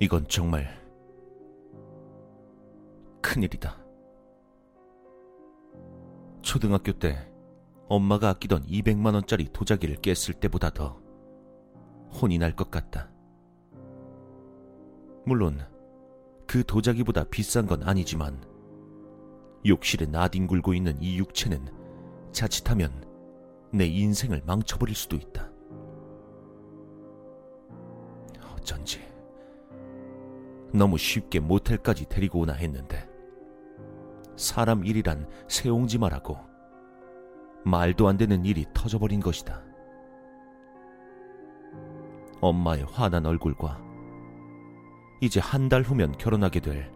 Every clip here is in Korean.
이건 정말 큰일이다. 초등학교 때 엄마가 아끼던 200만원짜리 도자기를 깼을 때보다 더 혼이 날 것 같다. 물론 그 도자기보다 비싼 건 아니지만 욕실에 나뒹굴고 있는 이 육체는 자칫하면 내 인생을 망쳐버릴 수도 있다. 어쩐지 너무 쉽게 모텔까지 데리고 오나 했는데 사람 일이란 세옹지마라고 말도 안 되는 일이 터져버린 것이다. 엄마의 화난 얼굴과 이제 한 달 후면 결혼하게 될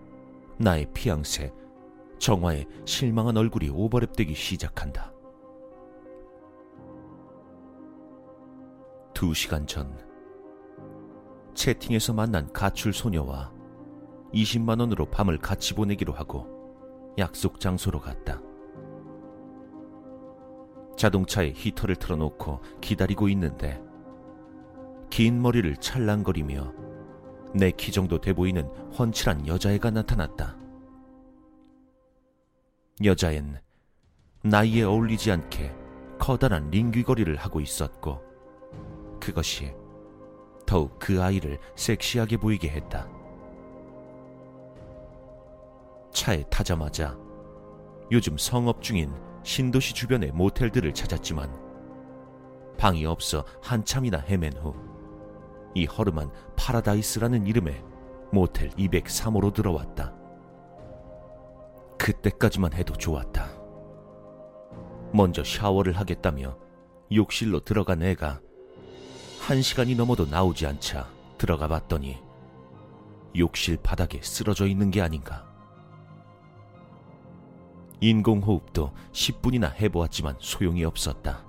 나의 피앙새 정화의 실망한 얼굴이 오버랩되기 시작한다. 두 시간 전 채팅에서 만난 가출 소녀와 20만 원으로 밤을 같이 보내기로 하고 약속 장소로 갔다. 자동차에 히터를 틀어놓고 기다리고 있는데 긴 머리를 찰랑거리며 내 키 정도 돼 보이는 훤칠한 여자애가 나타났다. 여자엔 나이에 어울리지 않게 커다란 링귀거리를 하고 있었고 그것이 더욱 그 아이를 섹시하게 보이게 했다. 차에 타자마자 요즘 성업 중인 신도시 주변의 모텔들을 찾았지만 방이 없어 한참이나 헤맨 후 이 허름한 파라다이스라는 이름의 모텔 203호로 들어왔다. 그때까지만 해도 좋았다. 먼저 샤워를 하겠다며 욕실로 들어간 애가 한 시간이 넘어도 나오지 않자 들어가 봤더니 욕실 바닥에 쓰러져 있는 게 아닌가. 인공호흡도 10분이나 해보았지만 소용이 없었다.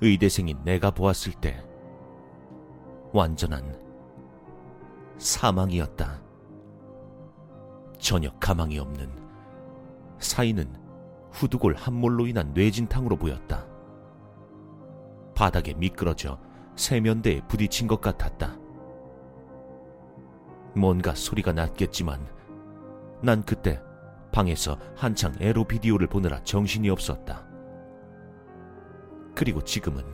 의대생인 내가 보았을 때 완전한 사망이었다. 전혀 가망이 없는 사이는 후두골 함몰로 인한 뇌진탕으로 보였다. 바닥에 미끄러져 세면대에 부딪힌 것 같았다. 뭔가 소리가 났겠지만 난 그때 방에서 한창 에로 비디오를 보느라 정신이 없었다. 그리고 지금은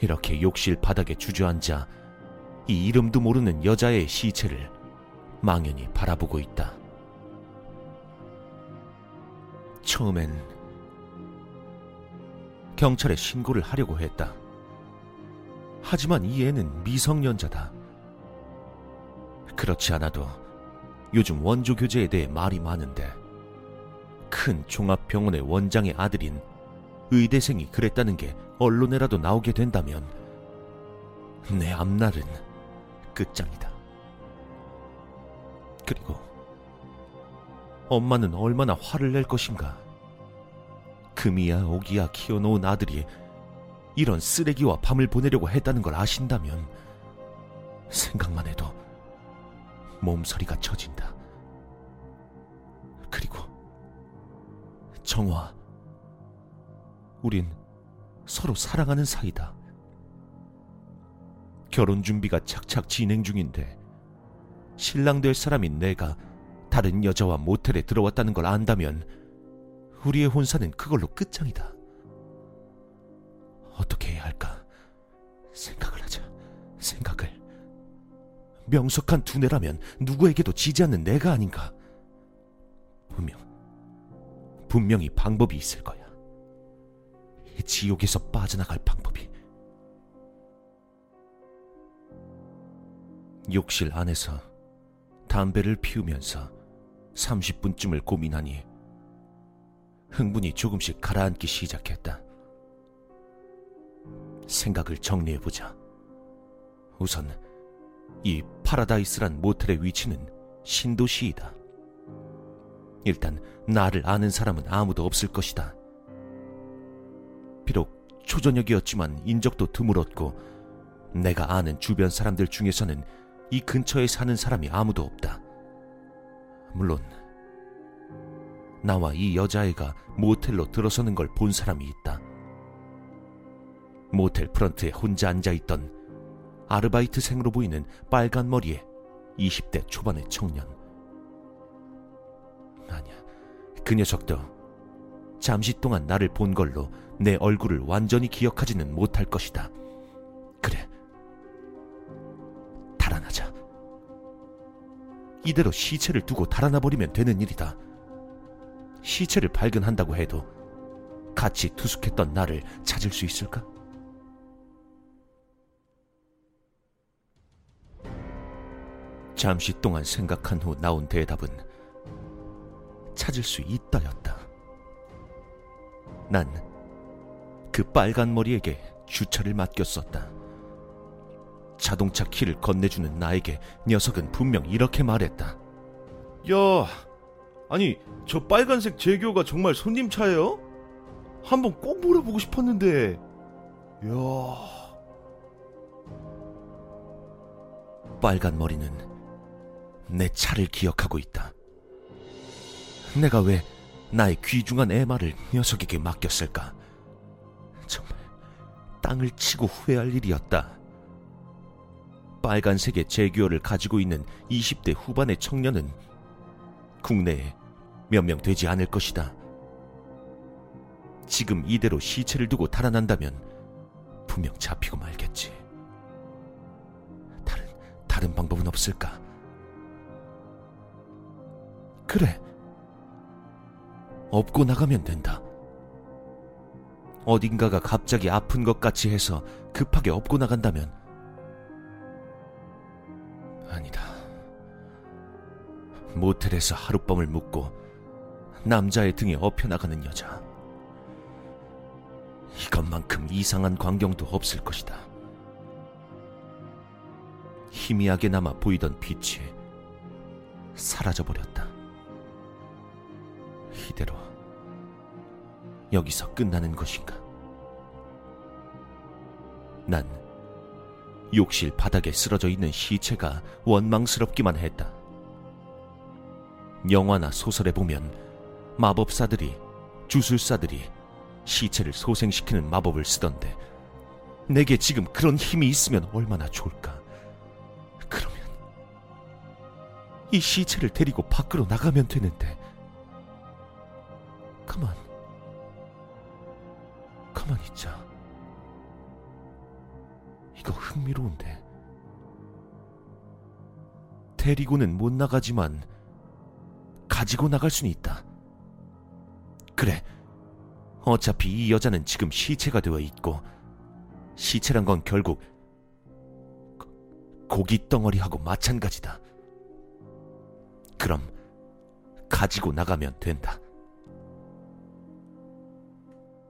이렇게 욕실 바닥에 주저앉아 이 이름도 모르는 여자의 시체를 망연히 바라보고 있다. 처음엔 경찰에 신고를 하려고 했다. 하지만 이 애는 미성년자다. 그렇지 않아도 요즘 원조 교제에 대해 말이 많은데 큰 종합병원의 원장의 아들인 의대생이 그랬다는 게 언론에라도 나오게 된다면 내 앞날은 끝장이다. 그리고 엄마는 얼마나 화를 낼 것인가. 금이야 오기야 키워놓은 아들이 이런 쓰레기와 밤을 보내려고 했다는 걸 아신다면 생각만 해도 몸서리가 쳐진다. 그리고 정화, 우린 서로 사랑하는 사이다. 결혼 준비가 착착 진행 중인데 신랑 될 사람인 내가 다른 여자와 모텔에 들어왔다는 걸 안다면 우리의 혼사는 그걸로 끝장이다. 어떻게 해야 할까? 생각을 하자. 생각을. 명석한 두뇌라면 누구에게도 지지 않는 내가 아닌가? 분명, 분명히 방법이 있을 거야. 이 지옥에서 빠져나갈 방법이. 욕실 안에서 담배를 피우면서 30분쯤을 고민하니 흥분이 조금씩 가라앉기 시작했다. 생각을 정리해보자. 우선 이 파라다이스란 모텔의 위치는 신도시이다. 일단 나를 아는 사람은 아무도 없을 것이다. 비록 초저녁이었지만 인적도 드물었고 내가 아는 주변 사람들 중에서는 이 근처에 사는 사람이 아무도 없다. 물론 나와 이 여자애가 모텔로 들어서는 걸 본 사람이 있다. 모텔 프런트에 혼자 앉아 있던 아르바이트생으로 보이는 빨간 머리에 20대 초반의 청년. 아니야, 그 녀석도 잠시 동안 나를 본 걸로 내 얼굴을 완전히 기억하지는 못할 것이다. 그래, 달아나자. 이대로 시체를 두고 달아나 버리면 되는 일이다. 시체를 발견한다고 해도 같이 투숙했던 나를 찾을 수 있을까? 잠시 동안 생각한 후 나온 대답은 찾을 수 있다였다. 난 그 빨간 머리에게 주차를 맡겼었다. 자동차 키를 건네주는 나에게 녀석은 분명 이렇게 말했다. 야, 아니 저 빨간색 제교가 정말 손님 차예요? 한번 꼭 물어보고 싶었는데. 야, 빨간 머리는 내 차를 기억하고 있다. 내가 왜 나의 귀중한 애마를 녀석에게 맡겼을까? 정말 땅을 치고 후회할 일이었다. 빨간색의 제규어를 가지고 있는 20대 후반의 청년은 국내에 몇 명 되지 않을 것이다. 지금 이대로 시체를 두고 달아난다면 분명 잡히고 말겠지. 다른, 다른 방법은 없을까? 그래. 업고 나가면 된다. 어딘가가 갑자기 아픈 것 같이 해서 급하게 업고 나간다면 아니다. 모텔에서 하룻밤을 묵고 남자의 등에 업혀 나가는 여자. 이것만큼 이상한 광경도 없을 것이다. 희미하게 남아 보이던 빛이 사라져버렸다. 여기서 끝나는 것인가? 난 욕실 바닥에 쓰러져 있는 시체가 원망스럽기만 했다. 영화나 소설에 보면 마법사들이, 주술사들이 시체를 소생시키는 마법을 쓰던데 내게 지금 그런 힘이 있으면 얼마나 좋을까? 그러면 이 시체를 데리고 밖으로 나가면 되는데 가만 가만 있자 이거 흥미로운데 데리고는 못 나가지만 가지고 나갈 수는 있다 그래 어차피 이 여자는 지금 시체가 되어 있고 시체란 건 결국 고기 덩어리하고 마찬가지다. 그럼 가지고 나가면 된다.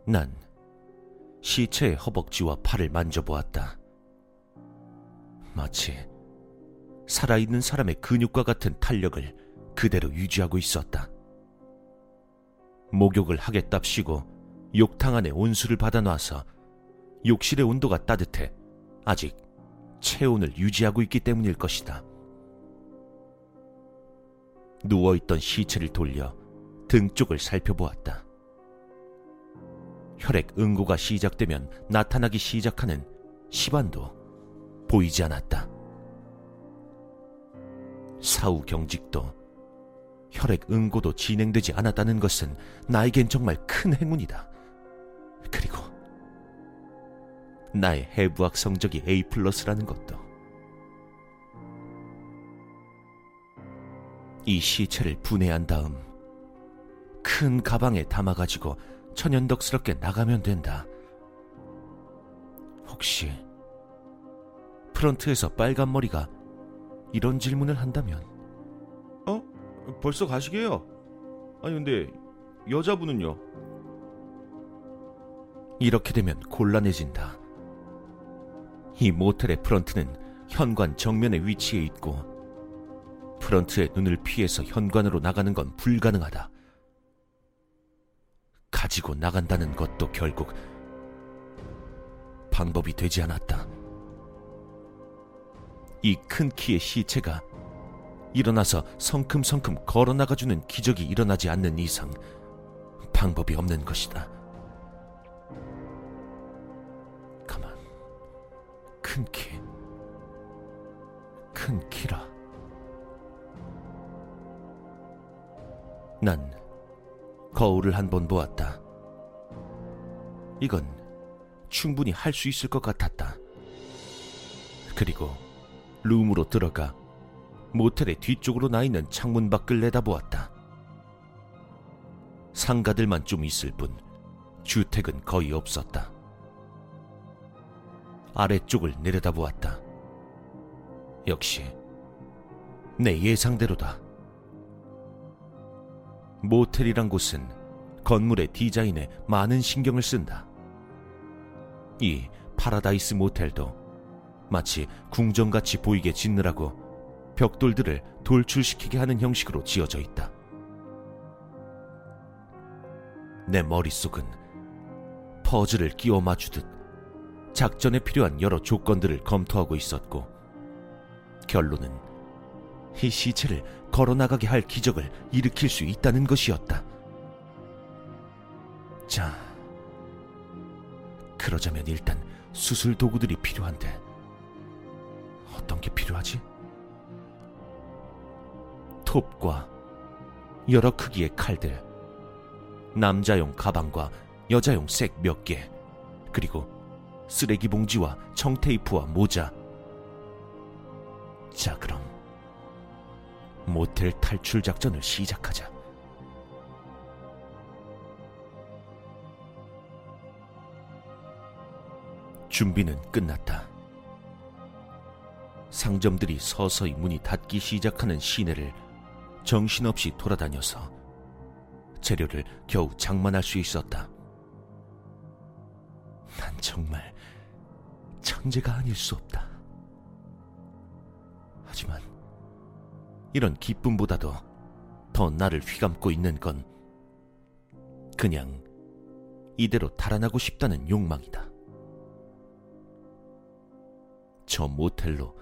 난 시체의 허벅지와 팔을 만져보았다. 마치 살아있는 사람의 근육과 같은 탄력을 그대로 유지하고 있었다. 목욕을 하겠답시고 욕탕 안에 온수를 받아놔서 욕실의 온도가 따뜻해 아직 체온을 유지하고 있기 때문일 것이다. 누워있던 시체를 돌려 등 쪽을 살펴보았다. 혈액 응고가 시작되면 나타나기 시작하는 시반도 보이지 않았다. 사후 경직도 혈액 응고도 진행되지 않았다는 것은 나에겐 정말 큰 행운이다. 그리고 나의 해부학 성적이 A 플러스라는 것도 이 시체를 분해한 다음 큰 가방에 담아가지고 천연덕스럽게 나가면 된다. 혹시 프런트에서 빨간 머리가 이런 질문을 한다면 어? 벌써 가시게요? 아니 근데 여자분은요? 이렇게 되면 곤란해진다. 이 모텔의 프런트는 현관 정면에 위치해 있고 프런트의 눈을 피해서 현관으로 나가는 건 불가능하다. 가지고 나간다는 것도 결국 방법이 되지 않았다. 이 큰 키의 시체가 일어나서 성큼성큼 걸어 나가주는 기적이 일어나지 않는 이상 방법이 없는 것이다. 가만, 큰 키, 큰 키라. 난 거울을 한 번 보았다. 이건 충분히 할 수 있을 것 같았다. 그리고 룸으로 들어가 모텔의 뒤쪽으로 나 있는 창문 밖을 내다보았다. 상가들만 좀 있을 뿐 주택은 거의 없었다. 아래쪽을 내려다보았다. 역시 내 예상대로다. 모텔이란 곳은 건물의 디자인에 많은 신경을 쓴다. 이 파라다이스 모텔도 마치 궁전같이 보이게 짓느라고 벽돌들을 돌출시키게 하는 형식으로 지어져 있다. 내 머릿속은 퍼즐을 끼워 맞추듯 작전에 필요한 여러 조건들을 검토하고 있었고, 결론은 이 시체를 걸어나가게 할 기적을 일으킬 수 있다는 것이었다. 자, 그러자면 일단 수술 도구들이 필요한데, 어떤 게 필요하지? 톱과 여러 크기의 칼들, 남자용 가방과 여자용 색 몇 개, 그리고 쓰레기 봉지와 청테이프와 모자. 자, 그럼 모텔 탈출 작전을 시작하자. 준비는 끝났다. 상점들이 서서히 문이 닫기 시작하는 시내를 정신없이 돌아다녀서 재료를 겨우 장만할 수 있었다. 난 정말 천재가 아닐 수 없다. 이런 기쁨보다도 더 나를 휘감고 있는 건 그냥 이대로 달아나고 싶다는 욕망이다. 저 모텔로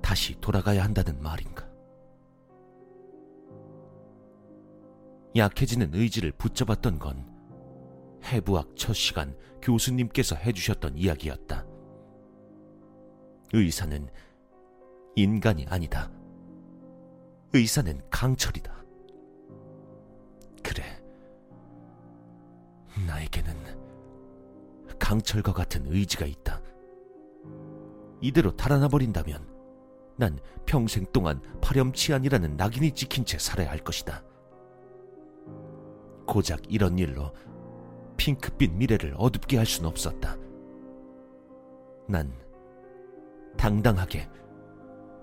다시 돌아가야 한다는 말인가? 약해지는 의지를 붙잡았던 건 해부학 첫 시간 교수님께서 해주셨던 이야기였다. 의사는 인간이 아니다. 의사는 강철이다. 그래. 나에게는 강철과 같은 의지가 있다. 이대로 달아나 버린다면 난 평생 동안 파렴치한이라는 낙인이 찍힌 채 살아야 할 것이다. 고작 이런 일로 핑크빛 미래를 어둡게 할 수는 없었다. 난 당당하게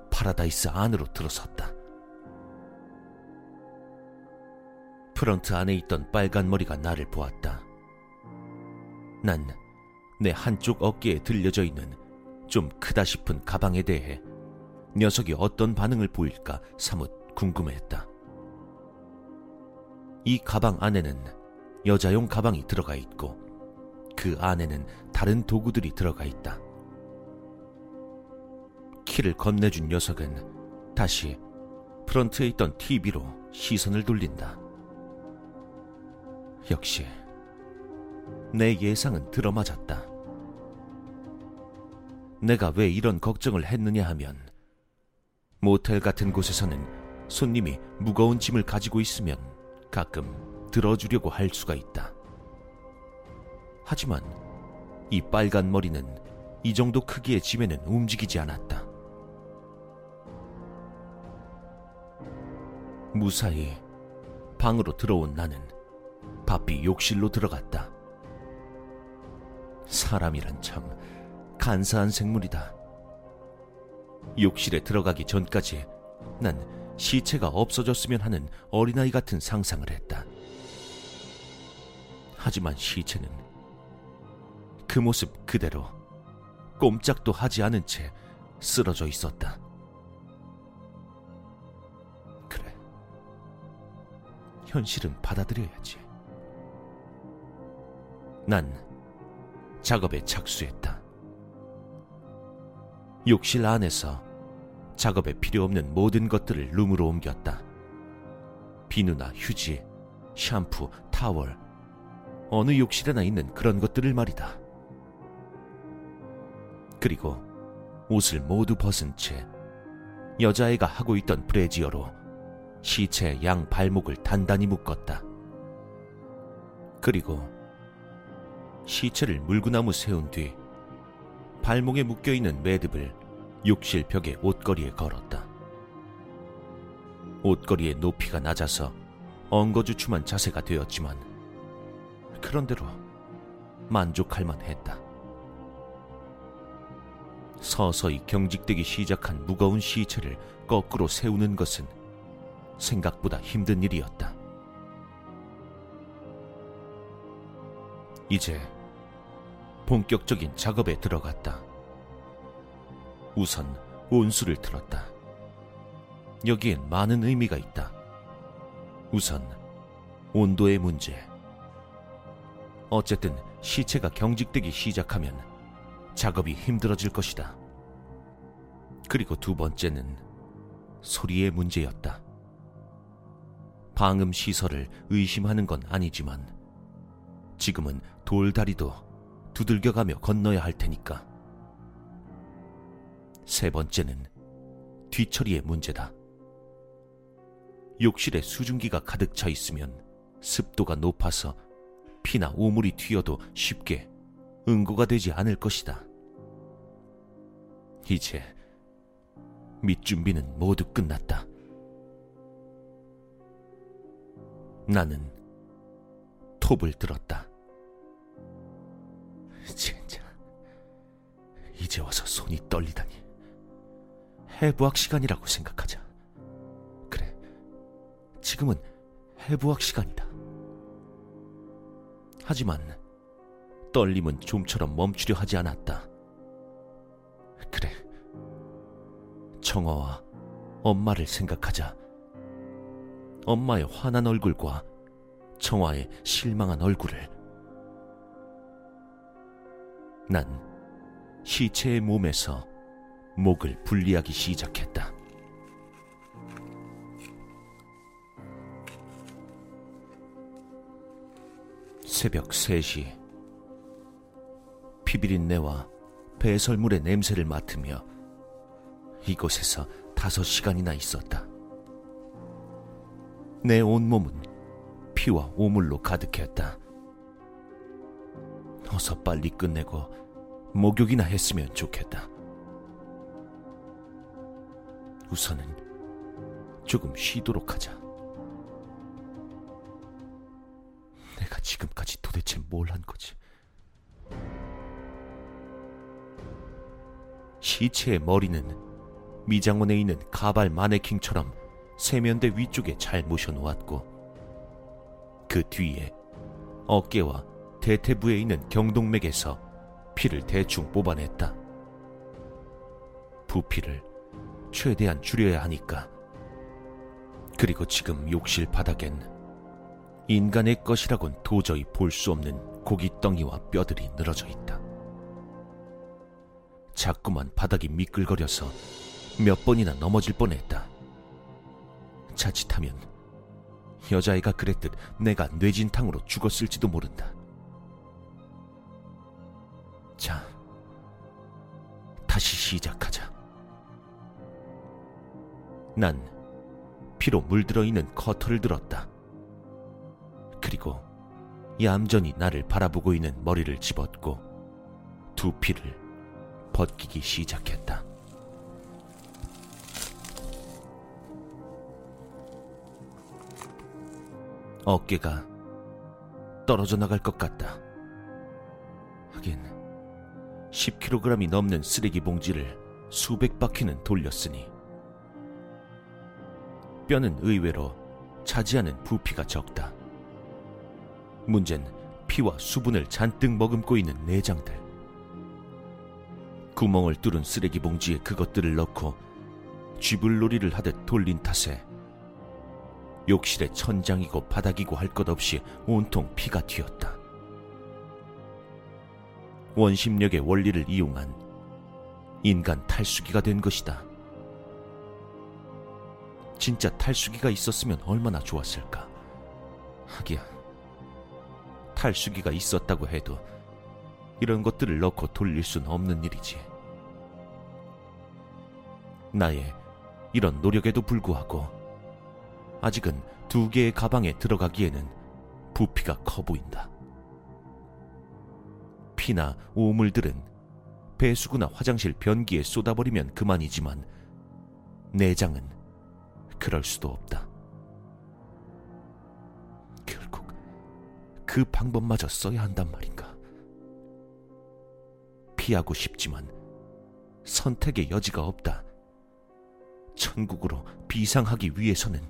파라다이스 안으로 들어섰다. 프런트 안에 있던 빨간 머리가 나를 보았다. 난 내 한쪽 어깨에 들려져 있는 좀 크다 싶은 가방에 대해 녀석이 어떤 반응을 보일까 사뭇 궁금해했다. 이 가방 안에는 여자용 가방이 들어가 있고 그 안에는 다른 도구들이 들어가 있다. 키를 건네준 녀석은 다시 프런트에 있던 TV로 시선을 돌린다. 역시 내 예상은 들어맞았다. 내가 왜 이런 걱정을 했느냐 하면 모텔 같은 곳에서는 손님이 무거운 짐을 가지고 있으면 가끔 들어주려고 할 수가 있다. 하지만 이 빨간 머리는 이 정도 크기의 짐에는 움직이지 않았다. 무사히 방으로 들어온 나는 바삐 욕실로 들어갔다. 사람이란 참 간사한 생물이다. 욕실에 들어가기 전까지 난 시체가 없어졌으면 하는 어린아이 같은 상상을 했다. 하지만 시체는 그 모습 그대로 꼼짝도 하지 않은 채 쓰러져 있었다. 그래. 현실은 받아들여야지. 난 작업에 착수했다. 욕실 안에서 작업에 필요 없는 모든 것들을 룸으로 옮겼다. 비누나 휴지, 샴푸, 타월, 어느 욕실에나 있는 그런 것들을 말이다. 그리고 옷을 모두 벗은 채 여자애가 하고 있던 브래지어로 시체의 양 발목을 단단히 묶었다. 그리고 시체를 물구나무 세운 뒤 발목에 묶여 있는 매듭을 욕실 벽의 옷걸이에 걸었다. 옷걸이의 높이가 낮아서 엉거주춤한 자세가 되었지만 그런대로 만족할 만했다. 서서히 경직되기 시작한 무거운 시체를 거꾸로 세우는 것은 생각보다 힘든 일이었다. 이제 본격적인 작업에 들어갔다. 우선 온수를 틀었다. 여기엔 많은 의미가 있다. 우선 온도의 문제. 어쨌든 시체가 경직되기 시작하면 작업이 힘들어질 것이다. 그리고 두 번째는 소리의 문제였다. 방음 시설을 의심하는 건 아니지만 지금은 돌다리도 두들겨가며 건너야 할 테니까. 세 번째는 뒤처리의 문제다. 욕실에 수증기가 가득 차 있으면 습도가 높아서 피나 오물이 튀어도 쉽게 응고가 되지 않을 것이다. 이제 밑 준비는 모두 끝났다. 나는 톱을 들었다. 진짜 이제 와서 손이 떨리다니. 해부학 시간이라고 생각하자. 그래, 지금은 해부학 시간이다. 하지만 떨림은 좀처럼 멈추려 하지 않았다. 그래, 청어와 엄마를 생각하자. 엄마의 화난 얼굴과 청화의 실망한 얼굴을 난 시체의 몸에서 목을 분리하기 시작했다. 새벽 3시 피비린내와 배설물의 냄새를 맡으며 이곳에서 다섯 시간이나 있었다. 내 온몸은 피와 오물로 가득했다. 어서 빨리 끝내고 목욕이나 했으면 좋겠다. 우선은 조금 쉬도록 하자. 내가 지금까지 도대체 뭘 한 거지? 시체의 머리는 미장원에 있는 가발 마네킹처럼 세면대 위쪽에 잘 모셔놓았고 그 뒤에 어깨와 대퇴부에 있는 경동맥에서 피를 대충 뽑아냈다. 부피를 최대한 줄여야 하니까. 그리고 지금 욕실 바닥엔 인간의 것이라곤 도저히 볼 수 없는 고깃덩이와 뼈들이 늘어져 있다. 자꾸만 바닥이 미끌거려서 몇 번이나 넘어질 뻔했다. 자칫하면 여자애가 그랬듯 내가 뇌진탕으로 죽었을지도 모른다. 시 시작하자. 난 피로 물들어 있는 커터를 들었다. 그리고 얌전히 나를 바라보고 있는 머리를 집었고 두피를 벗기기 시작했다. 어깨가 떨어져 나갈 것 같다. 하긴 10kg이 넘는 쓰레기 봉지를 수백 바퀴는 돌렸으니 뼈는 의외로 차지하는 부피가 적다. 문제는 피와 수분을 잔뜩 머금고 있는 내장들. 구멍을 뚫은 쓰레기 봉지에 그것들을 넣고 쥐불놀이를 하듯 돌린 탓에 욕실의 천장이고 바닥이고 할 것 없이 온통 피가 튀었다. 원심력의 원리를 이용한 인간 탈수기가 된 것이다. 진짜 탈수기가 있었으면 얼마나 좋았을까. 하기야, 탈수기가 있었다고 해도 이런 것들을 넣고 돌릴 순 없는 일이지. 나의 이런 노력에도 불구하고 아직은 두 개의 가방에 들어가기에는 부피가 커 보인다. 피나 오물들은 배수구나 화장실 변기에 쏟아버리면 그만이지만 내장은 그럴 수도 없다. 결국 그 방법마저 써야 한단 말인가. 피하고 싶지만 선택의 여지가 없다. 천국으로 비상하기 위해서는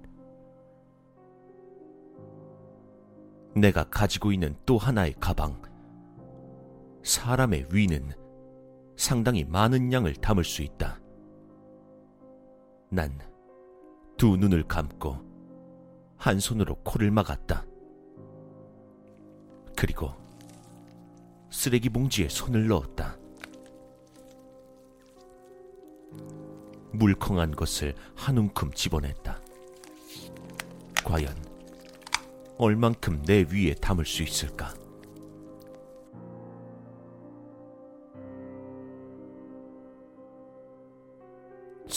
내가 가지고 있는 또 하나의 가방. 사람의 위는 상당히 많은 양을 담을 수 있다. 난 두 눈을 감고 한 손으로 코를 막았다. 그리고 쓰레기 봉지에 손을 넣었다. 물컹한 것을 한 움큼 집어냈다. 과연 얼만큼 내 위에 담을 수 있을까?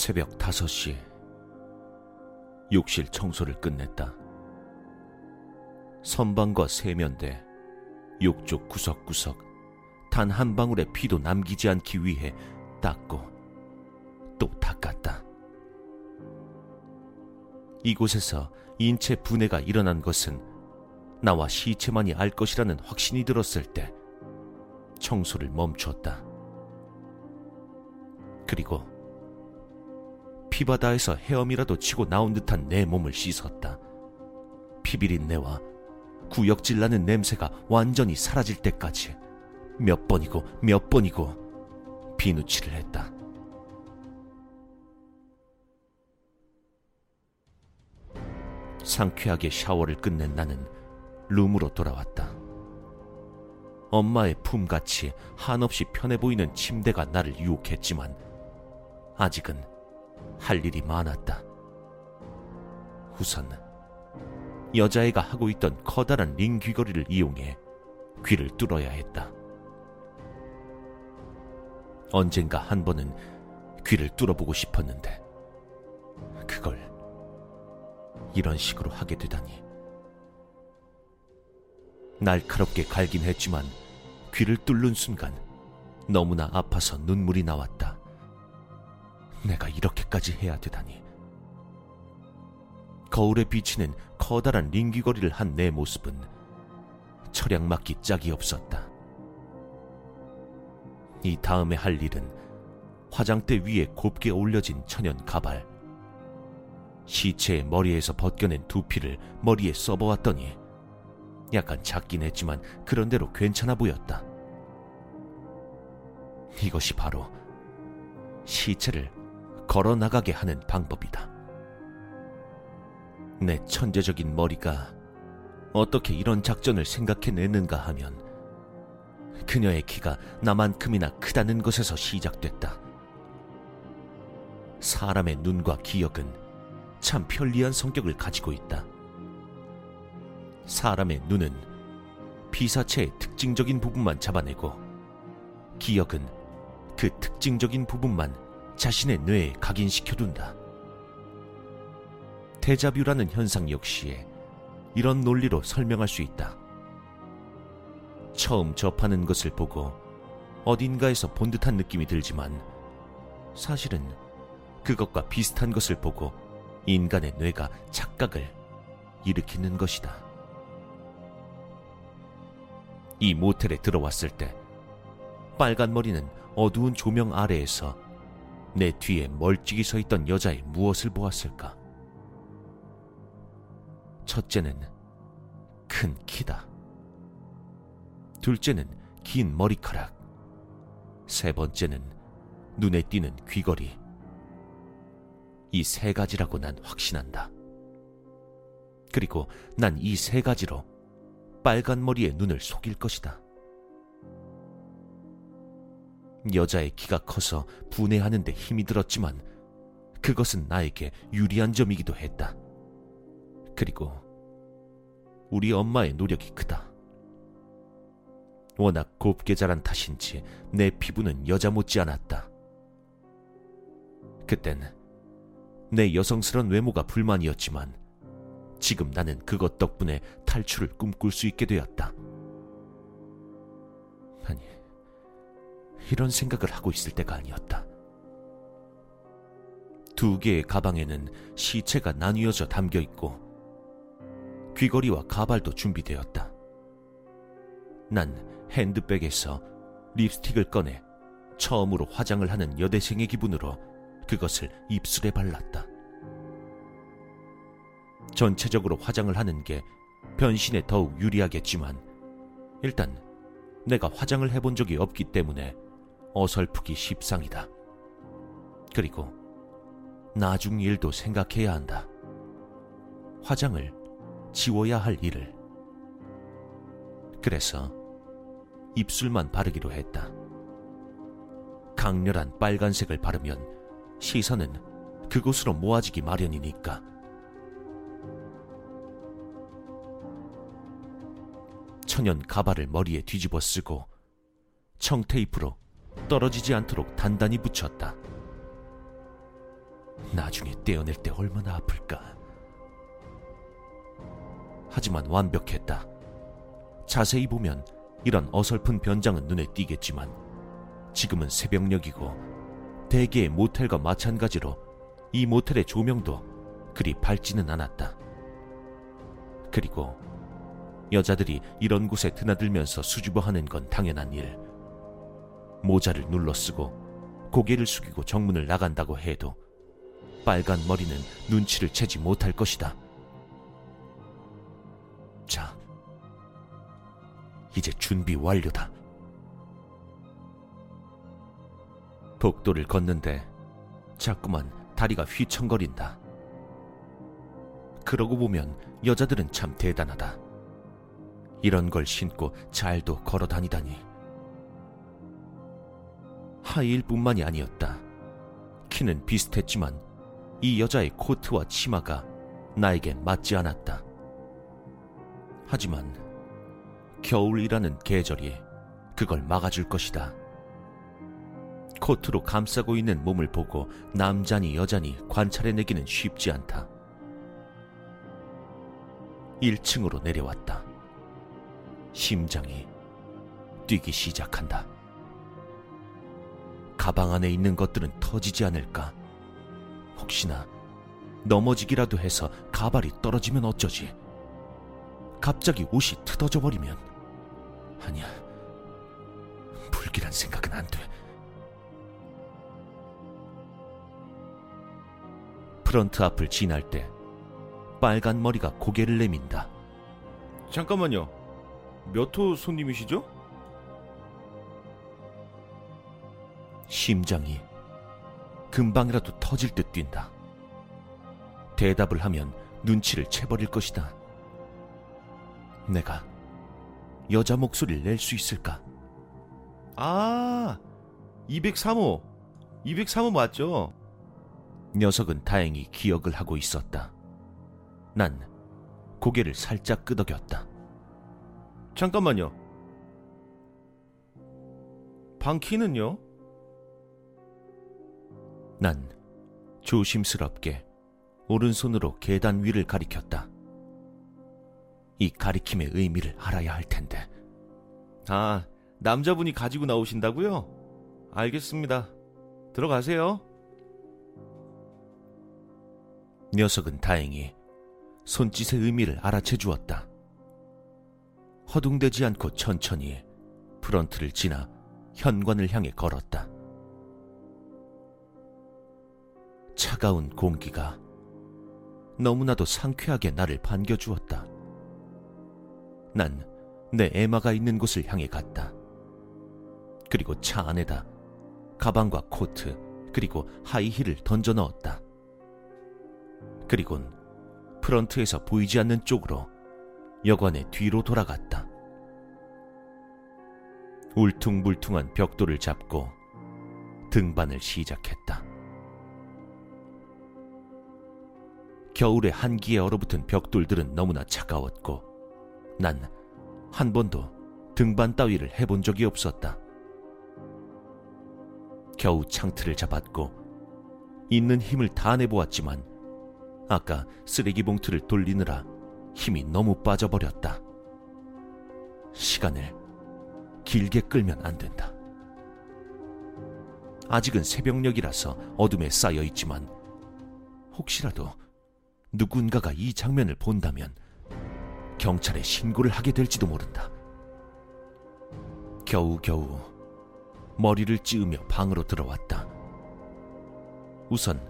새벽 5시 욕실 청소를 끝냈다. 선반과 세면대, 욕조 구석구석 단 한 방울의 피도 남기지 않기 위해 닦고 또 닦았다. 이곳에서 인체 분해가 일어난 것은 나와 시체만이 알 것이라는 확신이 들었을 때 청소를 멈췄다. 그리고 피바다에서 헤엄이라도 치고 나온 듯한 내 몸을 씻었다. 피비린내와 구역질 나는 냄새가 완전히 사라질 때까지 몇 번이고 몇 번이고 비누칠을 했다. 상쾌하게 샤워를 끝낸 나는 룸으로 돌아왔다. 엄마의 품같이 한없이 편해 보이는 침대가 나를 유혹했지만 아직은 할 일이 많았다. 우선 여자애가 하고 있던 커다란 링 귀걸이를 이용해 귀를 뚫어야 했다. 언젠가 한 번은 귀를 뚫어보고 싶었는데 그걸 이런 식으로 하게 되다니. 날카롭게 갈긴 했지만 귀를 뚫는 순간 너무나 아파서 눈물이 나왔다. 내가 이렇게까지 해야 되다니. 거울에 비치는 커다란 링귀거리를 한 내 모습은 철양 맞기 짝이 없었다. 이 다음에 할 일은 화장대 위에 곱게 올려진 천연 가발, 시체의 머리에서 벗겨낸 두피를 머리에 써보았더니 약간 작긴 했지만 그런대로 괜찮아 보였다. 이것이 바로 시체를 걸어 나가게 하는 방법이다. 내 천재적인 머리가 어떻게 이런 작전을 생각해냈는가 하면 그녀의 키가 나만큼이나 크다는 것에서 시작됐다. 사람의 눈과 기억은 참 편리한 성격을 가지고 있다. 사람의 눈은 피사체의 특징적인 부분만 잡아내고 기억은 그 특징적인 부분만 자신의 뇌에 각인시켜둔다. 대자뷰라는 현상 역시에 이런 논리로 설명할 수 있다. 처음 접하는 것을 보고 어딘가에서 본 듯한 느낌이 들지만 사실은 그것과 비슷한 것을 보고 인간의 뇌가 착각을 일으키는 것이다. 이 모텔에 들어왔을 때 빨간 머리는 어두운 조명 아래에서 내 뒤에 멀찍이 서 있던 여자의 무엇을 보았을까? 첫째는 큰 키다. 둘째는 긴 머리카락. 세 번째는 눈에 띄는 귀걸이. 이 세 가지라고 난 확신한다. 그리고 난 이 세 가지로 빨간 머리의 눈을 속일 것이다. 여자의 키가 커서 분해하는데 힘이 들었지만 그것은 나에게 유리한 점이기도 했다. 그리고 우리 엄마의 노력이 크다. 워낙 곱게 자란 탓인지 내 피부는 여자 못지 않았다. 그땐 내 여성스런 외모가 불만이었지만 지금 나는 그것 덕분에 탈출을 꿈꿀 수 있게 되었다. 아니, 이런 생각을 하고 있을 때가 아니었다. 두 개의 가방에는 시체가 나뉘어져 담겨 있고 귀걸이와 가발도 준비되었다. 난 핸드백에서 립스틱을 꺼내 처음으로 화장을 하는 여대생의 기분으로 그것을 입술에 발랐다. 전체적으로 화장을 하는 게 변신에 더욱 유리하겠지만 일단 내가 화장을 해본 적이 없기 때문에 어설프기 십상이다. 그리고 나중 일도 생각해야 한다. 화장을 지워야 할 일을. 그래서 입술만 바르기로 했다. 강렬한 빨간색을 바르면 시선은 그곳으로 모아지기 마련이니까. 천연 가발을 머리에 뒤집어 쓰고 청테이프로 떨어지지 않도록 단단히 붙였다. 나중에 떼어낼 때 얼마나 아플까. 하지만 완벽했다. 자세히 보면 이런 어설픈 변장은 눈에 띄겠지만 지금은 새벽녘이고 대개의 모텔과 마찬가지로 이 모텔의 조명도 그리 밝지는 않았다. 그리고 여자들이 이런 곳에 드나들면서 수줍어하는 건 당연한 일. 모자를 눌러 쓰고 고개를 숙이고 정문을 나간다고 해도 빨간 머리는 눈치를 채지 못할 것이다. 자, 이제 준비 완료다. 복도를 걷는데 자꾸만 다리가 휘청거린다. 그러고 보면 여자들은 참 대단하다. 이런 걸 신고 잘도 걸어 다니다니. 하이힐뿐만이 아니었다. 키는 비슷했지만 이 여자의 코트와 치마가 나에게 맞지 않았다. 하지만 겨울이라는 계절이 그걸 막아줄 것이다. 코트로 감싸고 있는 몸을 보고 남자니 여자니 관찰해내기는 쉽지 않다. 1층으로 내려왔다. 심장이 뛰기 시작한다. 가방 안에 있는 것들은 터지지 않을까? 혹시나 넘어지기라도 해서 가발이 떨어지면 어쩌지? 갑자기 옷이 트어져 버리면 아니야. 불길한 생각은 안 돼. 프런트 앞을 지날 때 빨간 머리가 고개를 내민다. 잠깐만요. 몇 호 손님이시죠? 심장이 금방이라도 터질 듯 뛴다. 대답을 하면 눈치를 채버릴 것이다. 내가 여자 목소리를 낼 수 있을까? 아, 203호. 203호 맞죠? 녀석은 다행히 기억을 하고 있었다. 난 고개를 살짝 끄덕였다. 잠깐만요. 방 키는요? 난 조심스럽게 오른손으로 계단 위를 가리켰다. 이 가리킴의 의미를 알아야 할 텐데. 아, 남자분이 가지고 나오신다고요? 알겠습니다. 들어가세요. 녀석은 다행히 손짓의 의미를 알아채 주었다. 허둥대지 않고 천천히 프런트를 지나 현관을 향해 걸었다. 차가운 공기가 너무나도 상쾌하게 나를 반겨주었다. 난 내 에마가 있는 곳을 향해 갔다. 그리고 차 안에다 가방과 코트 그리고 하이힐을 던져 넣었다. 그리곤 프런트에서 보이지 않는 쪽으로 여관의 뒤로 돌아갔다. 울퉁불퉁한 벽돌을 잡고 등반을 시작했다. 겨울에 한기에 얼어붙은 벽돌들은 너무나 차가웠고 난 한 번도 등반 따위를 해본 적이 없었다. 겨우 창틀을 잡았고 있는 힘을 다 내보았지만 아까 쓰레기 봉투를 돌리느라 힘이 너무 빠져버렸다. 시간을 길게 끌면 안 된다. 아직은 새벽녘이라서 어둠에 쌓여 있지만 혹시라도 누군가가 이 장면을 본다면 경찰에 신고를 하게 될지도 모른다. 겨우겨우 머리를 찌우며 방으로 들어왔다. 우선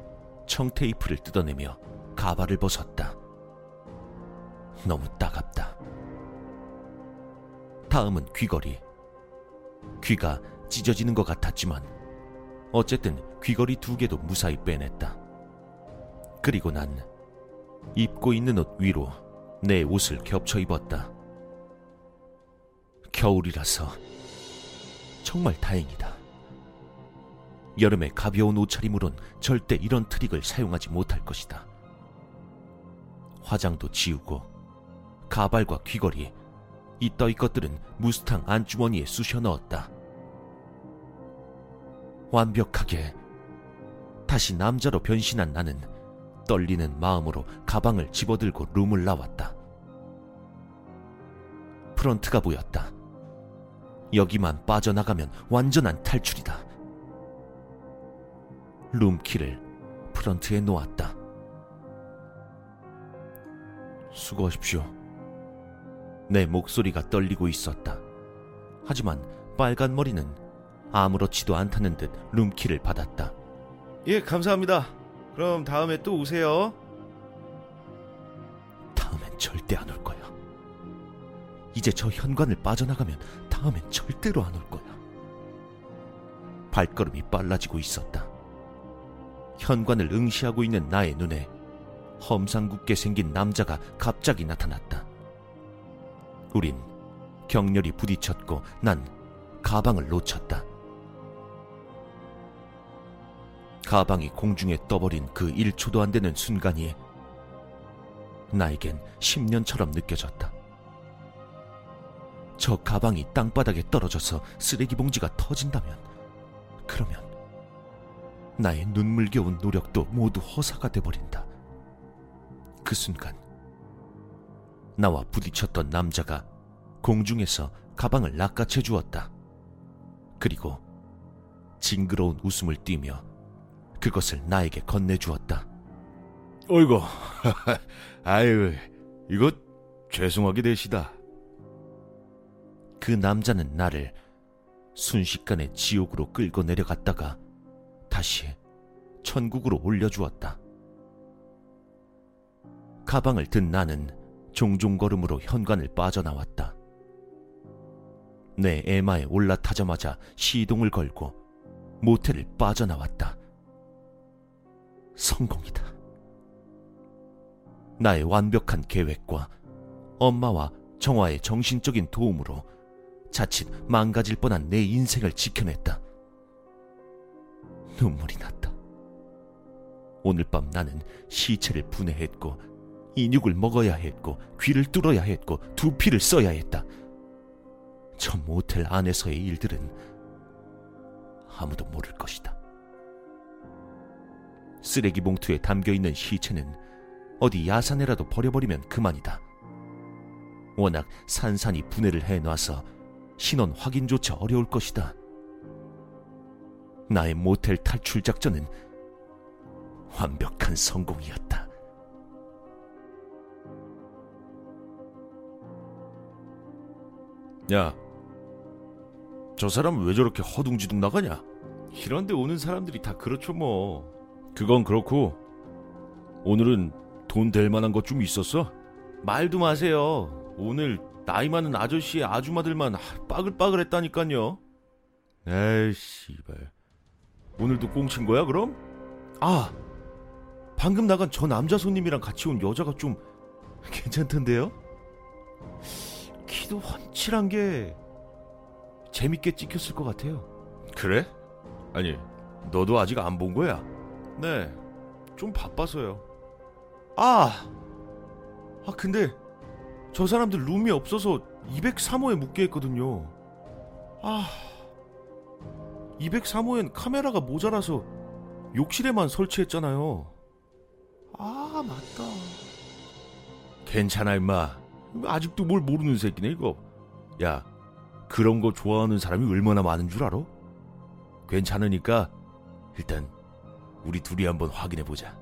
청테이프를 뜯어내며 가발을 벗었다. 너무 따갑다. 다음은 귀걸이. 귀가 찢어지는 것 같았지만 어쨌든 귀걸이 두 개도 무사히 빼냈다. 그리고 난 입고 있는 옷 위로 내 옷을 겹쳐 입었다. 겨울이라서 정말 다행이다. 여름에 가벼운 옷차림으론 절대 이런 트릭을 사용하지 못할 것이다. 화장도 지우고 가발과 귀걸이, 이따위 것들은 무스탕 안주머니에 쑤셔 넣었다. 완벽하게 다시 남자로 변신한 나는 떨리는 마음으로 가방을 집어들고 룸을 나왔다. 프런트가 보였다. 여기만 빠져나가면 완전한 탈출이다. 룸키를 프런트에 놓았다. 수고하십시오. 내 목소리가 떨리고 있었다. 하지만 빨간 머리는 아무렇지도 않다는 듯 룸키를 받았다. 예, 감사합니다. 그럼 다음에 또 오세요. 다음엔 절대 안 올 거야. 이제 저 현관을 빠져나가면 다음엔 절대로 안 올 거야. 발걸음이 빨라지고 있었다. 현관을 응시하고 있는 나의 눈에 험상궂게 생긴 남자가 갑자기 나타났다. 우린 격렬히 부딪혔고 난 가방을 놓쳤다. 가방이 공중에 떠버린 그 1초도 안 되는 순간이 나에겐 10년처럼 느껴졌다. 저 가방이 땅바닥에 떨어져서 쓰레기 봉지가 터진다면, 그러면 나의 눈물겨운 노력도 모두 허사가 돼버린다. 그 순간, 나와 부딪혔던 남자가 공중에서 가방을 낚아채 주었다. 그리고 징그러운 웃음을 띠며 그것을 나에게 건네주었다. 어이구, 아유, 이거 죄송하게 되시다. 그 남자는 나를 순식간에 지옥으로 끌고 내려갔다가 다시 천국으로 올려주었다. 가방을 든 나는 종종 걸음으로 현관을 빠져나왔다. 내 에마에 올라타자마자 시동을 걸고 모텔을 빠져나왔다. 성공이다. 나의 완벽한 계획과 엄마와 정화의 정신적인 도움으로 자칫 망가질 뻔한 내 인생을 지켜냈다. 눈물이 났다. 오늘 밤 나는 시체를 분해했고 인육을 먹어야 했고 귀를 뚫어야 했고 두피를 써야 했다. 저 모텔 안에서의 일들은 아무도 모를 것이다. 쓰레기 봉투에 담겨 있는 시체는 어디 야산에라도 버려버리면 그만이다. 워낙 산산이 분해를 해놔서 신원 확인조차 어려울 것이다. 나의 모텔 탈출 작전은 완벽한 성공이었다. 야, 저 사람 왜 저렇게 허둥지둥 나가냐? 이런데 오는 사람들이 다 그렇죠 뭐. 그건 그렇고 오늘은 돈 될 만한 것 좀 있었어? 말도 마세요. 오늘 나이 많은 아저씨의 아줌마들만 빠글빠글했다니까요. 에이 씨발. 오늘도 꽁친 거야 그럼? 아, 방금 나간 저 남자 손님이랑 같이 온 여자가 좀 괜찮던데요? 키도 훤칠한 게 재밌게 찍혔을 것 같아요. 그래? 아니, 너도 아직 안 본 거야? 네, 좀 바빠서요. 아, 아 근데 저 사람들 룸이 없어서 203호에 묵게 했거든요. 아, 203호엔 카메라가 모자라서 욕실에만 설치했잖아요. 아, 맞다. 괜찮아, 임마. 아직도 뭘 모르는 새끼네, 이거. 야, 그런 거 좋아하는 사람이 얼마나 많은 줄 알아? 괜찮으니까 일단 우리 둘이 한번 확인해 보자.